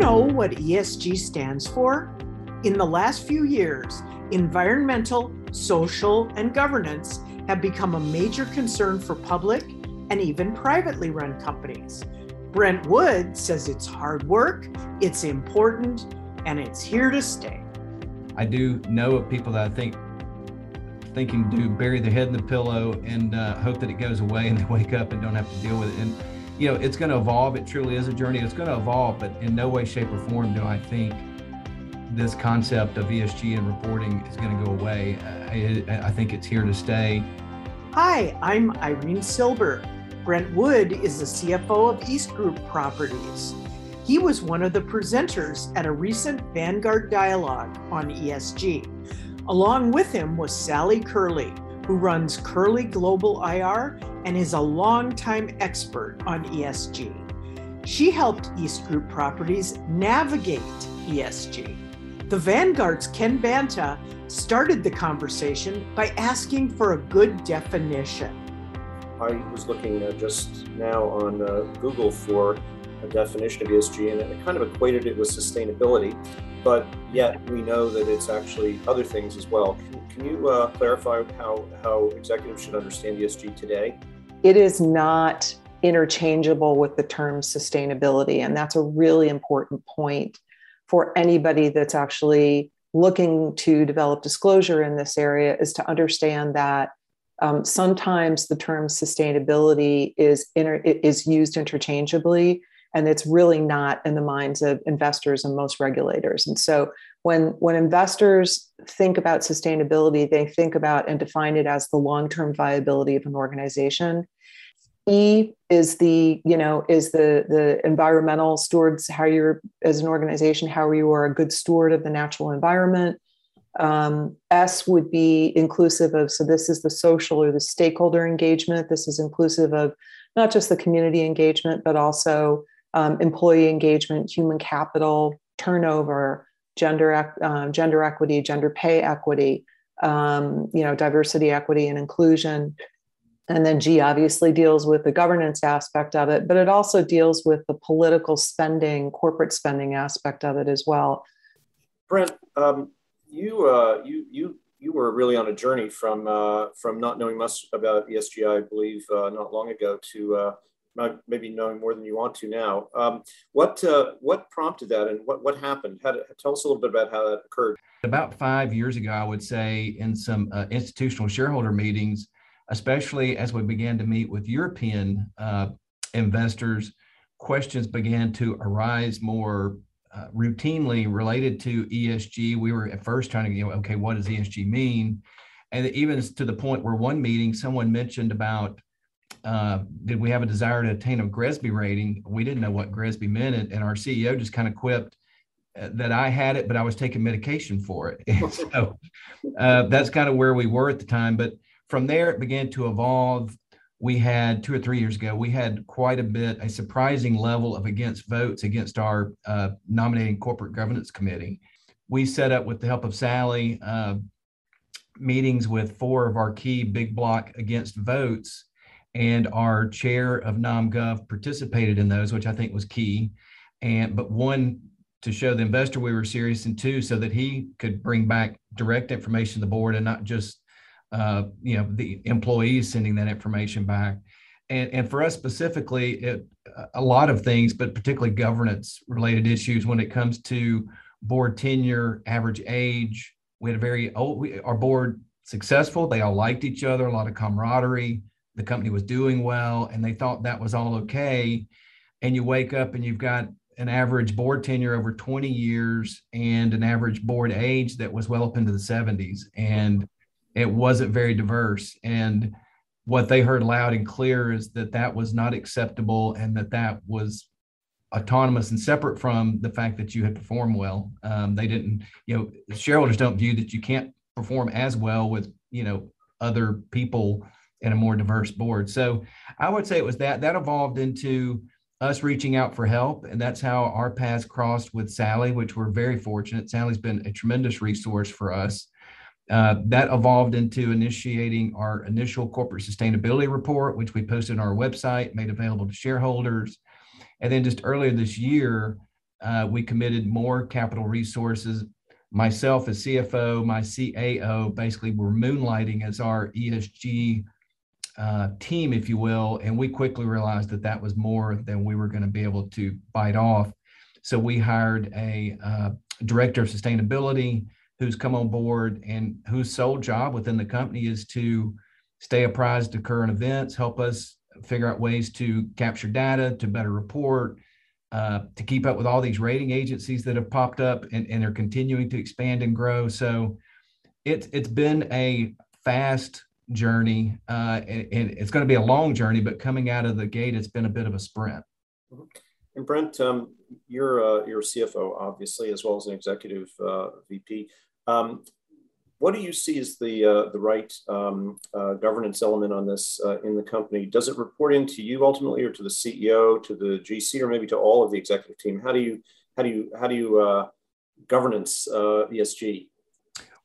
know what ESG stands for? In the last few years, environmental, social, and governance have become a major concern for public and even privately run companies. Brent Wood says it's hard work, it's important, and it's here to stay. I do know of people that I think thinking to bury their head in the pillow and uh, hope that it goes away and they wake up and don't have to deal with it. And you know, it's going to evolve. It truly is a journey. It's going to evolve, but in no way, shape, or form do I think this concept of ESG and reporting is going to go away. I, I think it's here to stay. Hi, I'm Irene Silber. Brent Wood is the CFO of East Group Properties. He was one of the presenters at a recent Vanguard dialogue on ESG. Along with him was Sally Curley, who runs Curley Global IR and is a longtime expert on ESG. She helped East Group Properties navigate ESG. The Vanguard's Ken Banta started the conversation by asking for a good definition. I was looking uh, just now on uh, Google for a definition of ESG, and it kind of equated it with sustainability, but yet we know that it's actually other things as well. Can, can you uh, clarify how, how executives should understand ESG today? It is not interchangeable with the term sustainability, and that's a really important point for anybody that's actually looking to develop disclosure in this area is to understand that um, sometimes the term sustainability is inter- is used interchangeably, and it's really not in the minds of investors and most regulators. And so, when when investors think about sustainability, they think about and define it as the long term viability of an organization. E is the you know is the the environmental stewards how you're as an organization how you are a good steward of the natural environment um, S would be inclusive of, so this is the social or the stakeholder engagement. This is inclusive of not just the community engagement, but also um, employee engagement, human capital, turnover, gender, uh, gender equity, gender pay equity, um, you know, diversity, equity, and inclusion. And then G obviously deals with the governance aspect of it, but it also deals with the political spending, corporate spending aspect of it as well. Brent, um, you uh, you you you were really on a journey from uh, from not knowing much about ESG, I believe, uh, not long ago, to uh, maybe knowing more than you want to now. Um, what uh, what prompted that, and what what happened? How to, tell us a little bit about how that occurred. About five years ago, I would say, in some uh, institutional shareholder meetings, especially as we began to meet with European investors, questions began to arise more uh, routinely related to ESG. We were at first trying to, you know, okay, what does ESG mean? And even to the point where one meeting someone mentioned about uh, did we have a desire to attain a GRESB rating? We didn't know what GRESB meant, and, our CEO just kind of quipped uh, that I had it, but I was taking medication for it. So uh, that's kind of where we were at the time. But from there, it began to evolve we had two or three years ago, we had quite a bit, a surprising level of against votes against our uh, nominating corporate governance committee. We set up, with the help of Sally, uh, meetings with four of our key big block against votes, and our chair of NomGov participated in those, which I think was key. And but one to show the investor we were serious, and two so that he could bring back direct information to the board and not just uh, you know the employees sending that information back. And, and for us specifically it, a lot of things but particularly governance related issues when it comes to board tenure average age. We had a very old we, our board successful. They all liked each other a lot of camaraderie the company was doing well and they thought that was all okay. And you wake up and you've got an average board tenure over 20 years and an average board age that was well up into the 70s and it wasn't very diverse. And what they heard loud and clear is that that was not acceptable and that that was autonomous and separate from the fact that you had performed well. Um, they didn't you know shareholders don't view that you can't perform as well with you know other people in a more diverse board so i would say it was that that evolved into us reaching out for help and that's how our paths crossed with sally which we're very fortunate sally's been a tremendous resource for us uh, that evolved into initiating our initial corporate sustainability report, which we posted on our website, made available to shareholders. And then just earlier this year, uh, we committed more capital resources. Myself as CFO, my CAO, basically we're moonlighting as our ESG uh, team, if you will, and we quickly realized that that was more than we were going to be able to bite off. So we hired a uh, director of sustainability who's come on board and whose sole job within the company is to stay apprised of current events, help us figure out ways to capture data, to better report, uh, to keep up with all these rating agencies that have popped up and, and are continuing to expand and grow. So it's it's been a fast journey, uh, and, and, it's going to be a long journey. But coming out of the gate, it's been a bit of a sprint. Mm-hmm. And Brent, um, you're uh, you're CFO, obviously, as well as an executive uh, VP. Um, what do you see as the uh, the right um, uh, governance element on this uh, in the company? Does it report into you ultimately, or to the CEO, to the GC, or maybe to all of the executive team? How do you how do you how do you uh, governance ESG?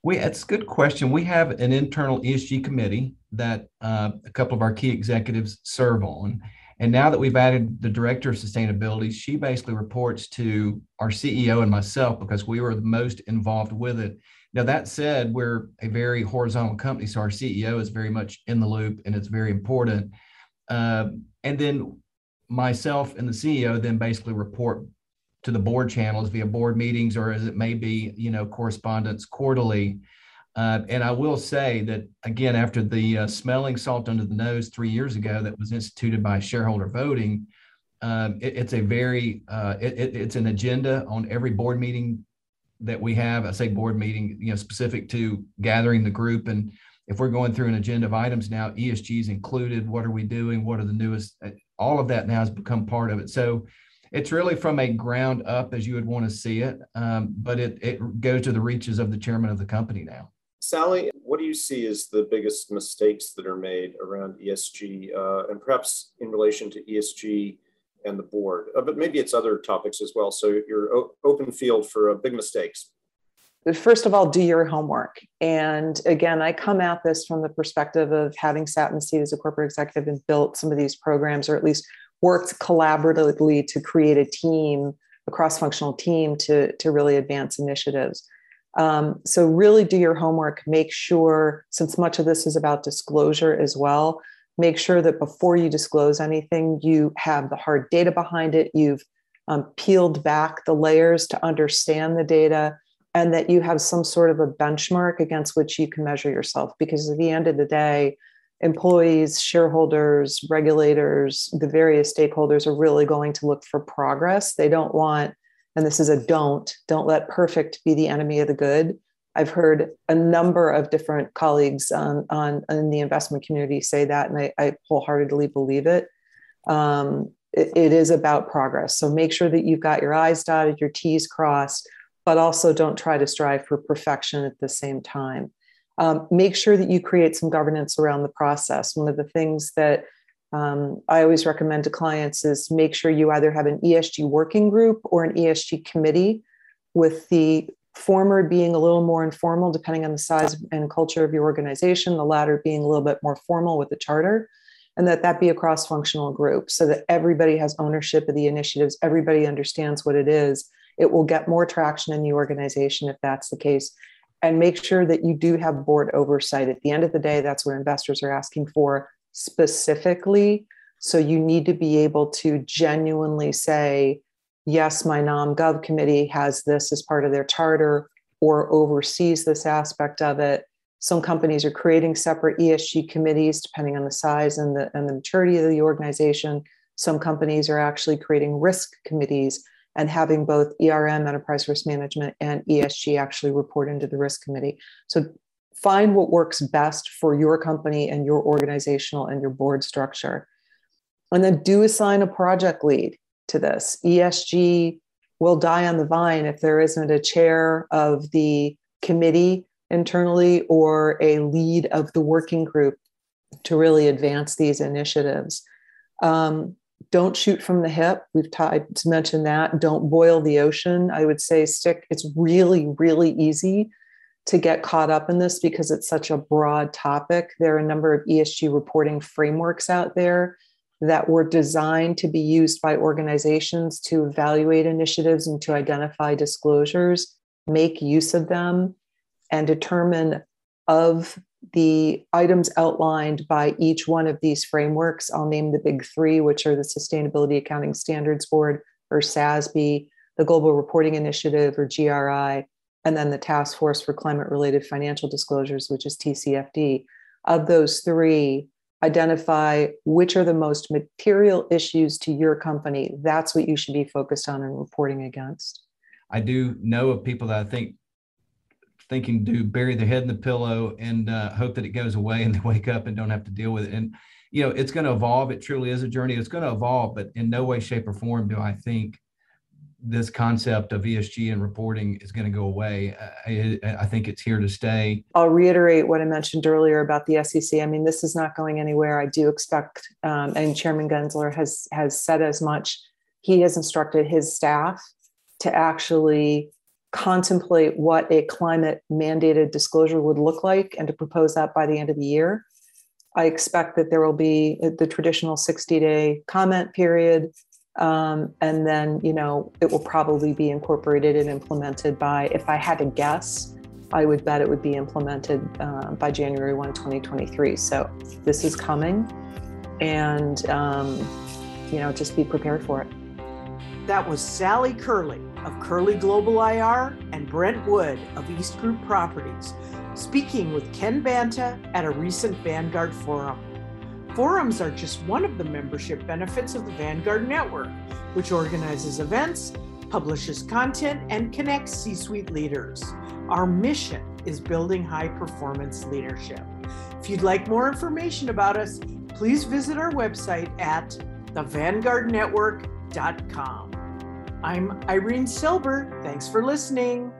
We it's a good question. We have an internal ESG committee that uh, a couple of our key executives serve on. And now that we've added the director of sustainability, she basically reports to our CEO and myself because we were the most involved with it. Now, that said, we're a very horizontal company, so our CEO is very much in the loop and it's very important. Uh, and then myself and the CEO then basically report to the board channels via board meetings or as it may be, you know, correspondence quarterly. Uh, and I will say that again, after the uh, smelling salt under the nose three years ago that was instituted by shareholder voting, um, it, it's a very uh, it, it's an agenda on every board meeting that we have. I say board meeting, you know, specific to gathering the group. And if we're going through an agenda of items now, ESG is included. What are we doing? What are the newest? Uh, all of that now has become part of it. So it's really from a ground up as you would want to see it, um, but it, it goes to the reaches of the chairman of the company now. Sally, what do you see as the biggest mistakes that are made around ESG uh, and perhaps in relation to ESG and the board? Uh, but maybe it's other topics as well. So you're o- open field for uh, big mistakes. First of all, do your homework. And again, I come at this from the perspective of having sat in the seat as a corporate executive and built some of these programs, or at least worked collaboratively to create a team, a cross-functional team to, to really advance initiatives. Um, so, really do your homework. Make sure, since much of this is about disclosure as well, make sure that before you disclose anything, you have the hard data behind it. You've um, peeled back the layers to understand the data, and that you have some sort of a benchmark against which you can measure yourself. Because at the end of the day, employees, shareholders, regulators, the various stakeholders are really going to look for progress. They don't want and this is a don't don't let perfect be the enemy of the good i've heard a number of different colleagues on, on in the investment community say that and i, I wholeheartedly believe it. Um, it it is about progress so make sure that you've got your i's dotted your t's crossed but also don't try to strive for perfection at the same time um, make sure that you create some governance around the process one of the things that um, I always recommend to clients is make sure you either have an ESG working group or an ESG committee, with the former being a little more informal, depending on the size and culture of your organization, the latter being a little bit more formal with the charter, and that that be a cross functional group so that everybody has ownership of the initiatives, everybody understands what it is. It will get more traction in the organization if that's the case. And make sure that you do have board oversight. At the end of the day, that's what investors are asking for specifically. So you need to be able to genuinely say, yes, my nom gov committee has this as part of their charter or oversees this aspect of it. Some companies are creating separate ESG committees depending on the size and the, and the maturity of the organization. Some companies are actually creating risk committees and having both ERM, enterprise risk management, and ESG actually report into the risk committee. So find what works best for your company and your organizational and your board structure. And then do assign a project lead to this. ESG will die on the vine if there isn't a chair of the committee internally or a lead of the working group to really advance these initiatives. Um, don't shoot from the hip. We've tried to mention that. Don't boil the ocean. I would say stick. It's really, really easy to get caught up in this because it's such a broad topic. There are a number of ESG reporting frameworks out there. that were designed to be used by organizations to evaluate initiatives and to identify disclosures, make use of them, and determine of the items outlined by each one of these frameworks. I'll name the big three, which are the Sustainability Accounting Standards Board or SASB, the Global Reporting Initiative or GRI, and then the Task Force for Climate Related Financial Disclosures, which is TCFD. Of those three, identify which are the most material issues to your company. That's what you should be focused on and reporting against. I do know of people that I think thinking to bury their head in the pillow and uh, hope that it goes away and they wake up and don't have to deal with it. And you know, it's going to evolve. It truly is a journey. It's going to evolve, but in no way, shape, or form do I think this concept of ESG and reporting is going to go away. I, I, think it's here to stay. I'll reiterate what I mentioned earlier about the SEC. I mean, this is not going anywhere. I do expect, um, and Chairman Gensler has has said as much. He has instructed his staff to actually contemplate what a climate mandated disclosure would look like and to propose that by the end of the year. I expect that there will be the traditional 60 day comment period um, and then, you know, it will probably be incorporated and implemented by, if I had to guess, I would bet it would be implemented uh, by January 1, 2023. So this is coming and, um, you know, just be prepared for it. That was Sally Curley of Curley Global IR and Brent Wood of East Group Properties speaking with Ken Banta at a recent Vanguard forum. Forums are just one of the membership benefits of the Vanguard Network, which organizes events, publishes content, and connects C suite leaders. Our mission is building high performance leadership. If you'd like more information about us, please visit our website at thevanguardnetwork.com. I'm Irene Silber. Thanks for listening.